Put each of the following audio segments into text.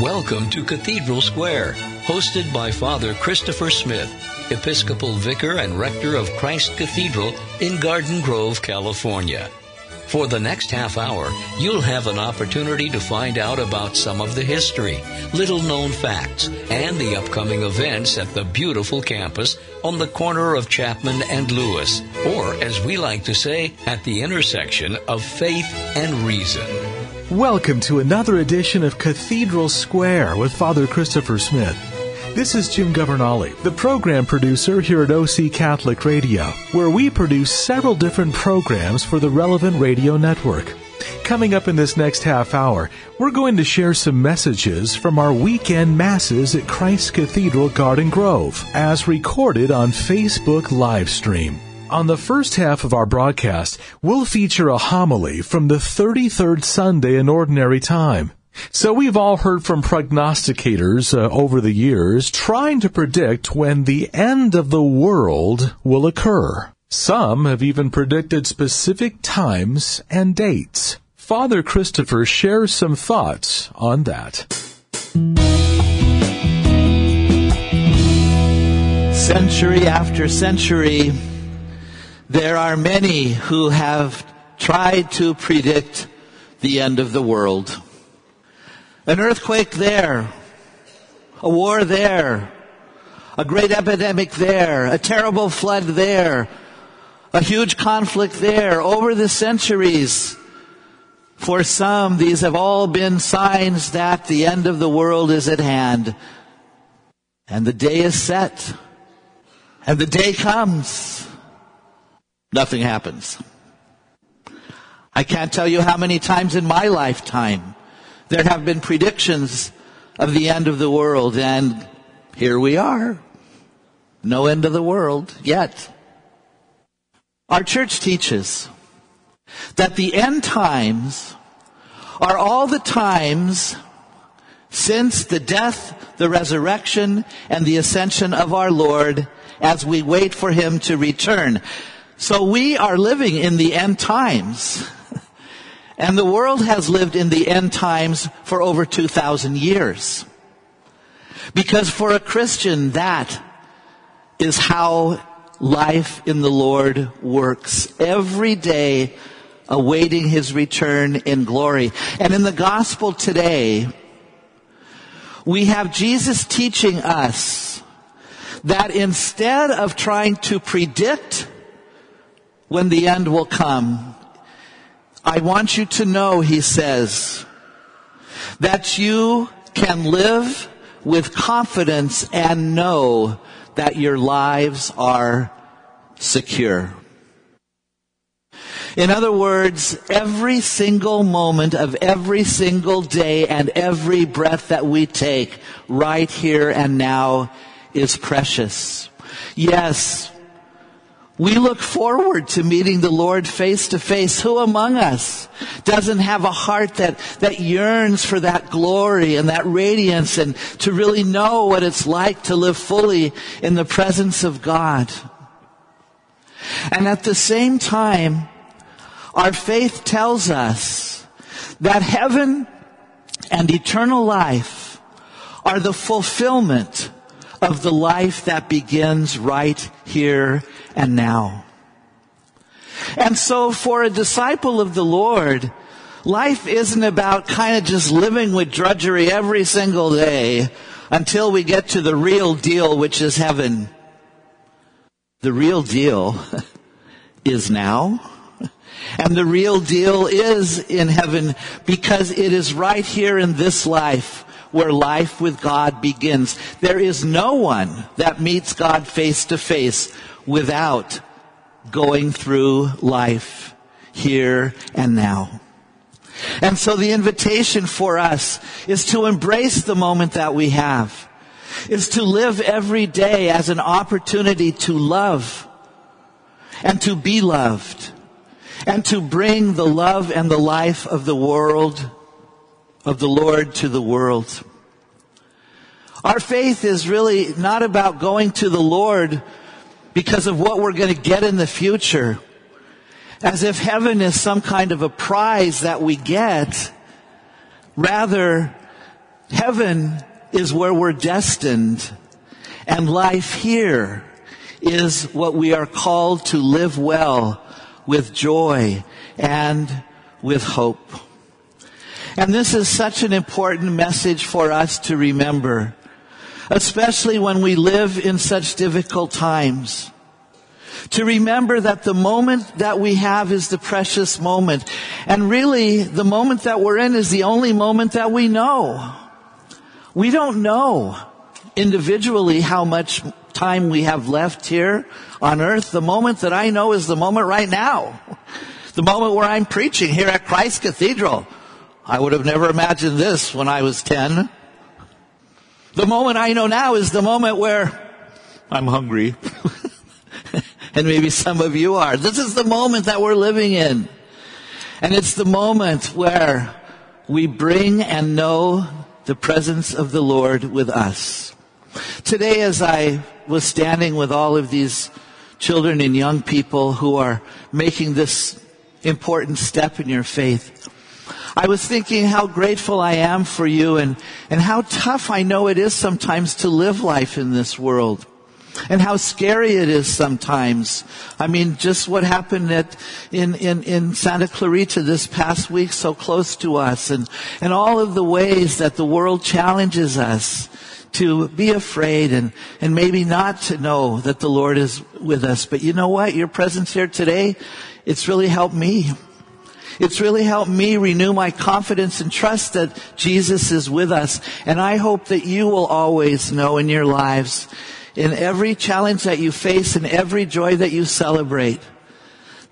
Welcome to Cathedral Square, hosted by Father Christopher Smith, Episcopal Vicar and Rector of Christ Cathedral in Garden Grove, California. For the next half hour, you'll have an opportunity to find out about some of the history, little known facts, and the upcoming events at the beautiful campus on the corner of Chapman and Lewis, or as we like to say, at the intersection of faith and reason. Welcome to another edition of Cathedral Square with Father Christopher Smith. This is Jim Governale, the program producer here at OC Catholic Radio, where we produce several different programs for the relevant radio network. Coming up in this next half hour, we're going to share some messages from our weekend masses at Christ Cathedral Garden Grove, as recorded on Facebook Livestream. On the first half of our broadcast, we'll feature a homily from the 33rd Sunday in Ordinary Time. So we've all heard from prognosticators uh, over the years trying to predict when the end of the world will occur. Some have even predicted specific times and dates. Father Christopher shares some thoughts on that. Century after century, there are many who have tried to predict the end of the world. An earthquake there, a war there, a great epidemic there, a terrible flood there, a huge conflict there. Over the centuries, for some, these have all been signs that the end of the world is at hand. And the day is set. And the day comes. Nothing happens. I can't tell you how many times in my lifetime there have been predictions of the end of the world, and here we are. No end of the world yet. Our church teaches that the end times are all the times since the death, the resurrection, and the ascension of our Lord as we wait for Him to return. So we are living in the end times. And the world has lived in the end times for over 2,000 years. Because for a Christian, that is how life in the Lord works. Every day, awaiting his return in glory. And in the gospel today, we have Jesus teaching us that instead of trying to predict when the end will come, I want you to know, he says, that you can live with confidence and know that your lives are secure. In other words, every single moment of every single day and every breath that we take right here and now is precious. Yes, we look forward to meeting the Lord face to face. Who among us doesn't have a heart that, that yearns for that glory and that radiance and to really know what it's like to live fully in the presence of God? And at the same time, our faith tells us that heaven and eternal life are the fulfillment of the life that begins right here and now. And so for a disciple of the Lord, life isn't about kind of just living with drudgery every single day until we get to the real deal, which is heaven. The real deal is now. And the real deal is in heaven because it is right here in this life where life with God begins. There is no one that meets God face to face without going through life here and now. And so the invitation for us is to embrace the moment that we have, is to live every day as an opportunity to love and to be loved and to bring the love and the life of the world, of the Lord to the world. Our faith is really not about going to the Lord because of what we're going to get in the future. As if heaven is some kind of a prize that we get. Rather, Heaven is where we're destined and life here is what we are called to live well with joy and with hope. And this is such an important message for us to remember, especially when we live in such difficult times. To remember that the moment that we have is the precious moment. And really, the moment that we're in is the only moment that we know. We don't know individually how much time we have left here on earth. The moment that I know is the moment right now. The moment where I'm preaching here at Christ Cathedral. I would have never imagined this when I was 10. The moment I know now is the moment where I'm hungry. and maybe some of you are. This is the moment that we're living in. And it's the moment where we bring and know the presence of the Lord with us. Today, as I was standing with all of these children and young people who are making this important step in your faith, I was thinking how grateful I am for you and, and how tough I know it is sometimes to live life in this world. And how scary it is sometimes. I mean, just what happened at, in, in, in Santa Clarita this past week, so close to us, and, and all of the ways that the world challenges us to be afraid and, and maybe not to know that the Lord is with us. But you know what? Your presence here today, it's really helped me. It's really helped me renew my confidence and trust that Jesus is with us. And I hope that you will always know in your lives, in every challenge that you face in every joy that you celebrate,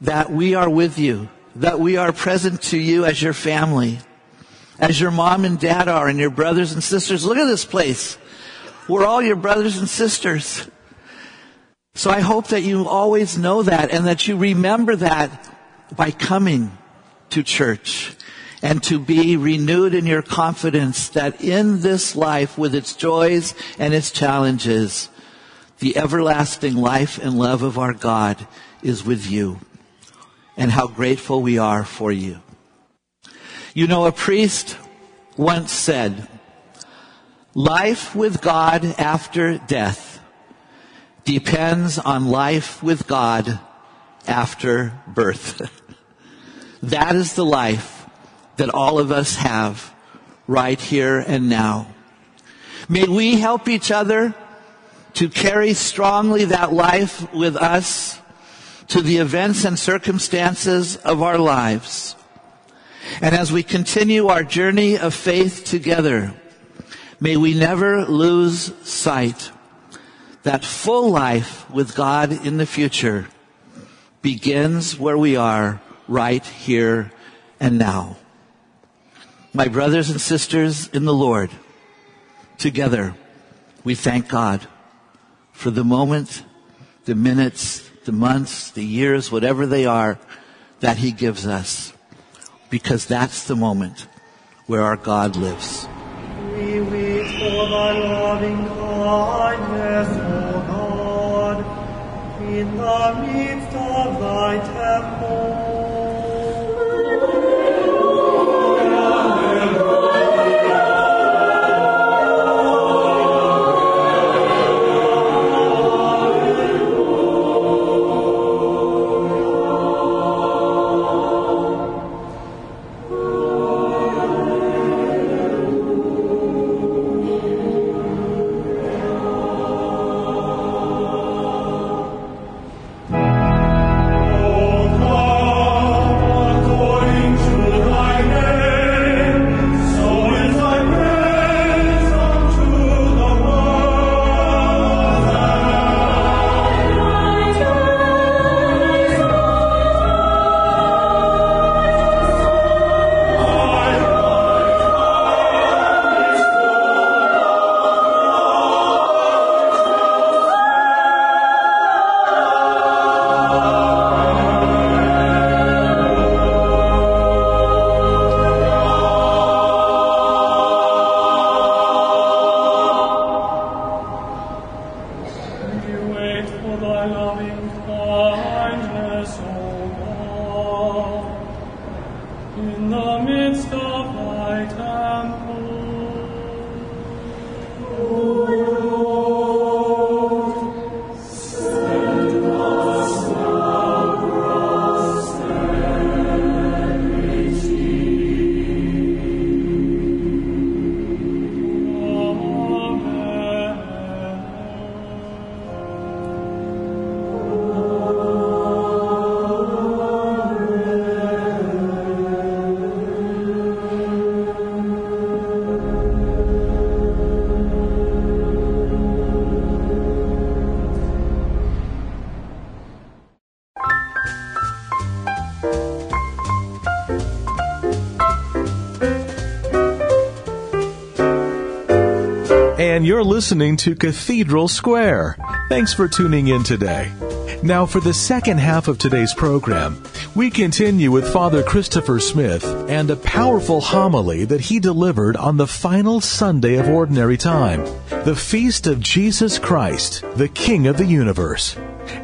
that we are with you, that we are present to you as your family, as your mom and dad are and your brothers and sisters. Look at this place. We're all your brothers and sisters. So I hope that you always know that and that you remember that by coming to church and to be renewed in your confidence that in this life with its joys and its challenges, the everlasting life and love of our God is with you and how grateful we are for you. You know, a priest once said, Life with God after death depends on life with God after birth. that is the life that all of us have right here and now. May we help each other to carry strongly that life with us to the events and circumstances of our lives. And as we continue our journey of faith together, May we never lose sight that full life with God in the future begins where we are right here and now. My brothers and sisters in the Lord, together we thank God for the moment, the minutes, the months, the years, whatever they are that He gives us. Because that's the moment where our God lives. We wait for thy loving kindness, O God, in the midst of thy temple. And you're listening to Cathedral Square. Thanks for tuning in today. Now, for the second half of today's program, we continue with Father Christopher Smith and a powerful homily that he delivered on the final Sunday of Ordinary Time, the Feast of Jesus Christ, the King of the Universe.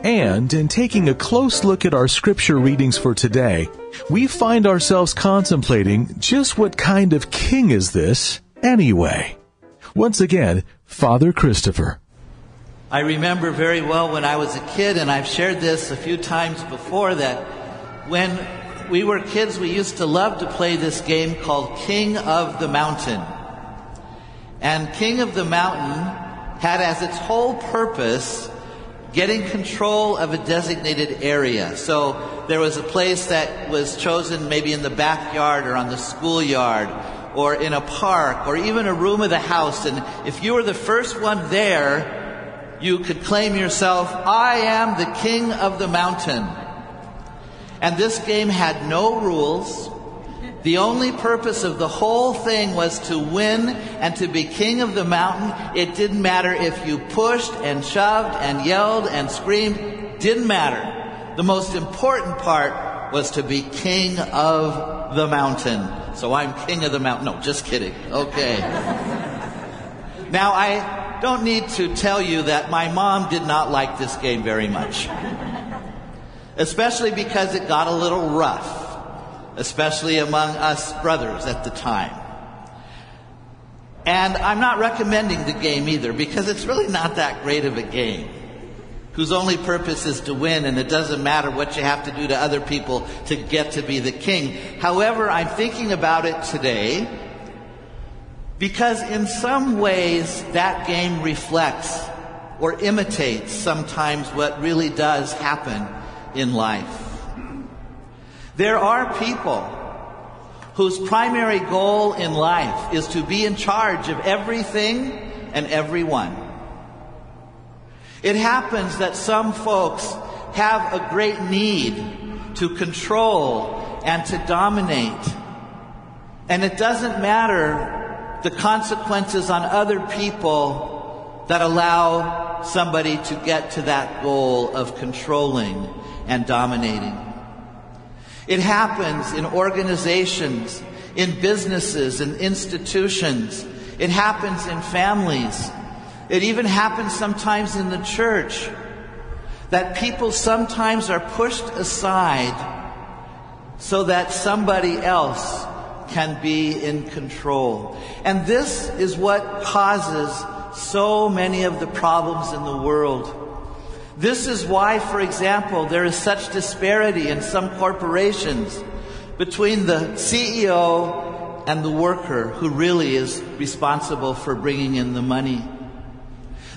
And in taking a close look at our scripture readings for today, we find ourselves contemplating just what kind of king is this anyway. Once again, Father Christopher. I remember very well when I was a kid, and I've shared this a few times before, that when we were kids, we used to love to play this game called King of the Mountain. And King of the Mountain had as its whole purpose getting control of a designated area. So there was a place that was chosen maybe in the backyard or on the schoolyard or in a park or even a room of the house. And if you were the first one there, you could claim yourself, I am the king of the mountain. And this game had no rules. The only purpose of the whole thing was to win and to be king of the mountain. It didn't matter if you pushed and shoved and yelled and screamed. Didn't matter. The most important part was to be king of the mountain. So I'm king of the mountain. No, just kidding. Okay. now I don't need to tell you that my mom did not like this game very much. Especially because it got a little rough especially among us brothers at the time. And I'm not recommending the game either because it's really not that great of a game whose only purpose is to win and it doesn't matter what you have to do to other people to get to be the king. However, I'm thinking about it today because in some ways that game reflects or imitates sometimes what really does happen in life. There are people whose primary goal in life is to be in charge of everything and everyone. It happens that some folks have a great need to control and to dominate. And it doesn't matter the consequences on other people that allow somebody to get to that goal of controlling and dominating. It happens in organizations, in businesses in institutions. It happens in families. It even happens sometimes in the church that people sometimes are pushed aside so that somebody else can be in control. And this is what causes so many of the problems in the world. This is why, for example, there is such disparity in some corporations between the CEO and the worker who really is responsible for bringing in the money.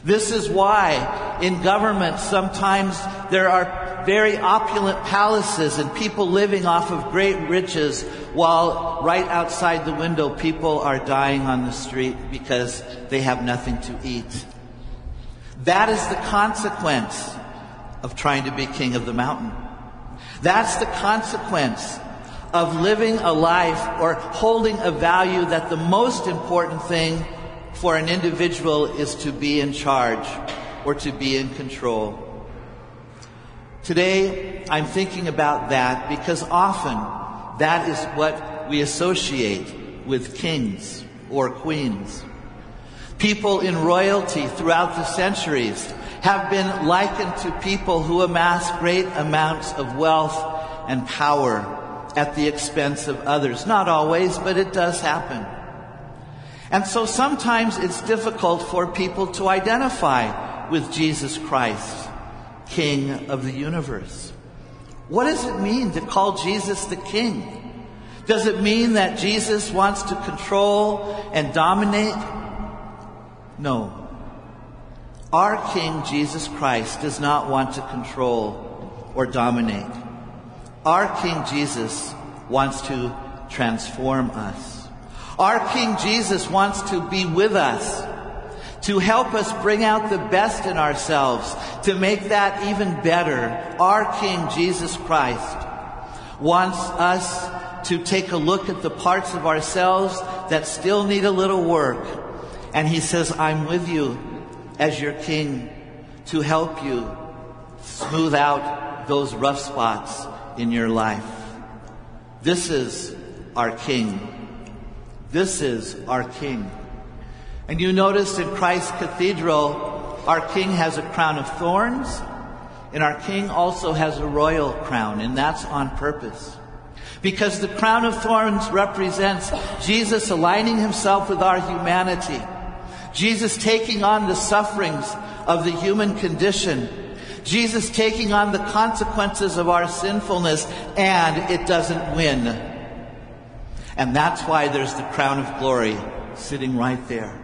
This is why in government sometimes there are very opulent palaces and people living off of great riches while right outside the window people are dying on the street because they have nothing to eat. That is the consequence of trying to be king of the mountain. That's the consequence of living a life or holding a value that the most important thing for an individual is to be in charge or to be in control. Today, I'm thinking about that because often that is what we associate with kings or queens. People in royalty throughout the centuries have been likened to people who amass great amounts of wealth and power at the expense of others. Not always, but it does happen. And so sometimes it's difficult for people to identify with Jesus Christ, King of the universe. What does it mean to call Jesus the King? Does it mean that Jesus wants to control and dominate? No. Our King Jesus Christ does not want to control or dominate. Our King Jesus wants to transform us. Our King Jesus wants to be with us, to help us bring out the best in ourselves, to make that even better. Our King Jesus Christ wants us to take a look at the parts of ourselves that still need a little work And he says, I'm with you as your king to help you smooth out those rough spots in your life. This is our king. This is our king. And you notice in Christ's cathedral, our king has a crown of thorns, and our king also has a royal crown, and that's on purpose. Because the crown of thorns represents Jesus aligning himself with our humanity. Jesus taking on the sufferings of the human condition. Jesus taking on the consequences of our sinfulness, and it doesn't win. And that's why there's the crown of glory sitting right there.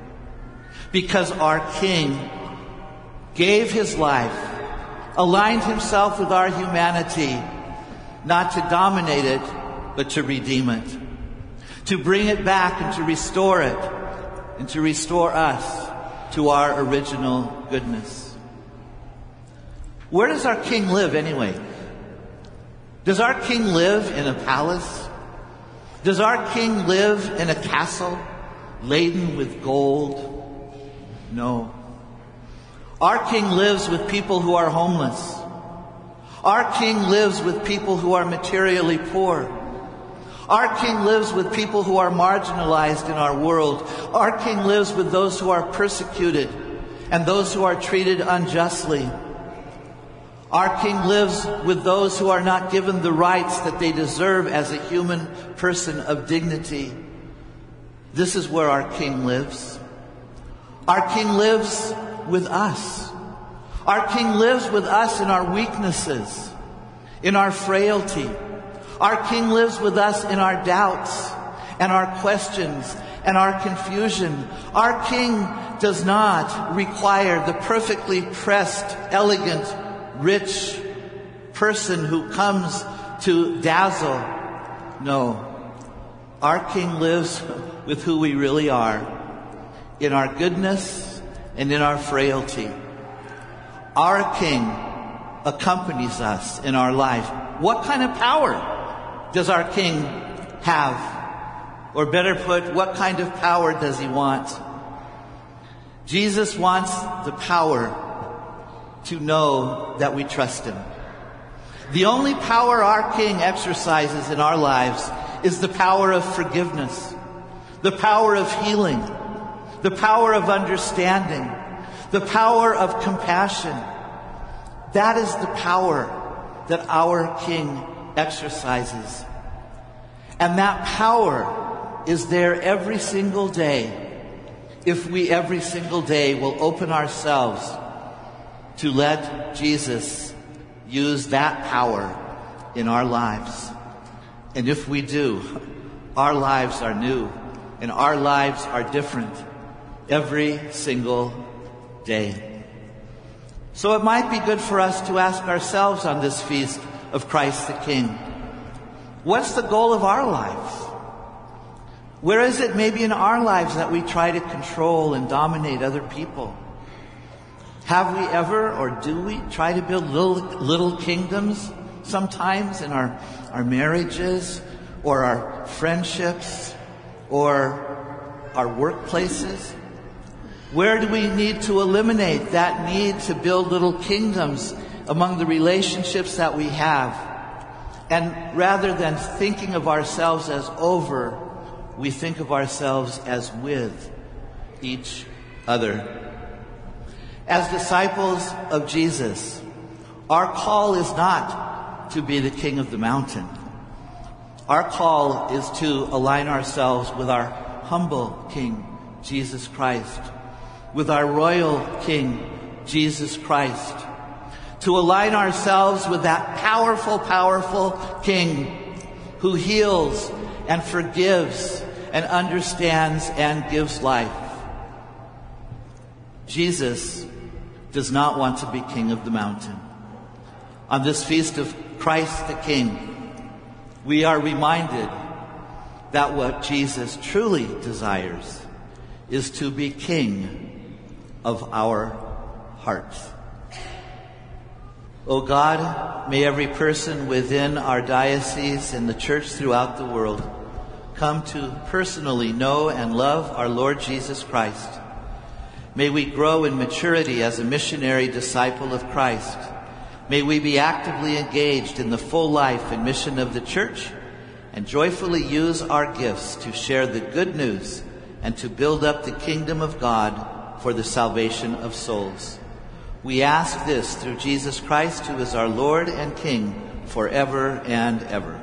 Because our King gave his life, aligned himself with our humanity, not to dominate it, but to redeem it, to bring it back and to restore it, and to restore us to our original goodness. Where does our king live anyway? Does our king live in a palace? Does our king live in a castle laden with gold? No. Our king lives with people who are homeless. Our king lives with people who are materially poor. Our king lives with people who are marginalized in our world. Our king lives with those who are persecuted and those who are treated unjustly. Our king lives with those who are not given the rights that they deserve as a human person of dignity. This is where our king lives. Our king lives with us. Our king lives with us in our weaknesses, in our frailty. Our king lives with us in our doubts and our questions and our confusion. Our king does not require the perfectly pressed, elegant, rich person who comes to dazzle. No. Our king lives with who we really are in our goodness and in our frailty. Our king accompanies us in our life. What kind of power does our king have? Or better put, what kind of power does he want? Jesus wants the power to know that we trust him. The only power our king exercises in our lives is the power of forgiveness, the power of healing, the power of understanding, the power of compassion. That is the power that our king exercises. And that power is there every single day if we every single day will open ourselves to let Jesus use that power in our lives. And if we do, our lives are new and our lives are different every single day. So it might be good for us to ask ourselves on this feast of Christ the King. What's the goal of our lives? Where is it maybe in our lives that we try to control and dominate other people? Have we ever or do we try to build little, little kingdoms sometimes in our, our marriages or our friendships or our workplaces? Where do we need to eliminate that need to build little kingdoms among the relationships that we have. And rather than thinking of ourselves as over, we think of ourselves as with each other. As disciples of Jesus, our call is not to be the king of the mountain. Our call is to align ourselves with our humble King, Jesus Christ, with our royal King, Jesus Christ, to align ourselves with that powerful, powerful King who heals and forgives and understands and gives life. Jesus does not want to be king of the mountain. On this feast of Christ the King, we are reminded that what Jesus truly desires is to be king of our hearts. O oh God, may every person within our diocese and the church throughout the world come to personally know and love our Lord Jesus Christ May we grow in maturity as a missionary disciple of Christ. May we be actively engaged in the full life and mission of the church and joyfully use our gifts to share the good news and to build up the kingdom of God for the salvation of souls. We ask this through Jesus Christ, who is our Lord and King forever and ever.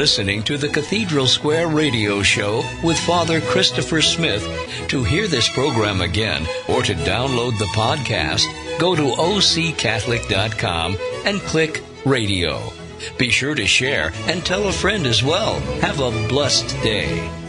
Listening to the Cathedral Square Radio Show with Father Christopher Smith. To hear this program again or to download the podcast, go to occatholic.com and click radio. Be sure to share and tell a friend as well. Have a blessed day.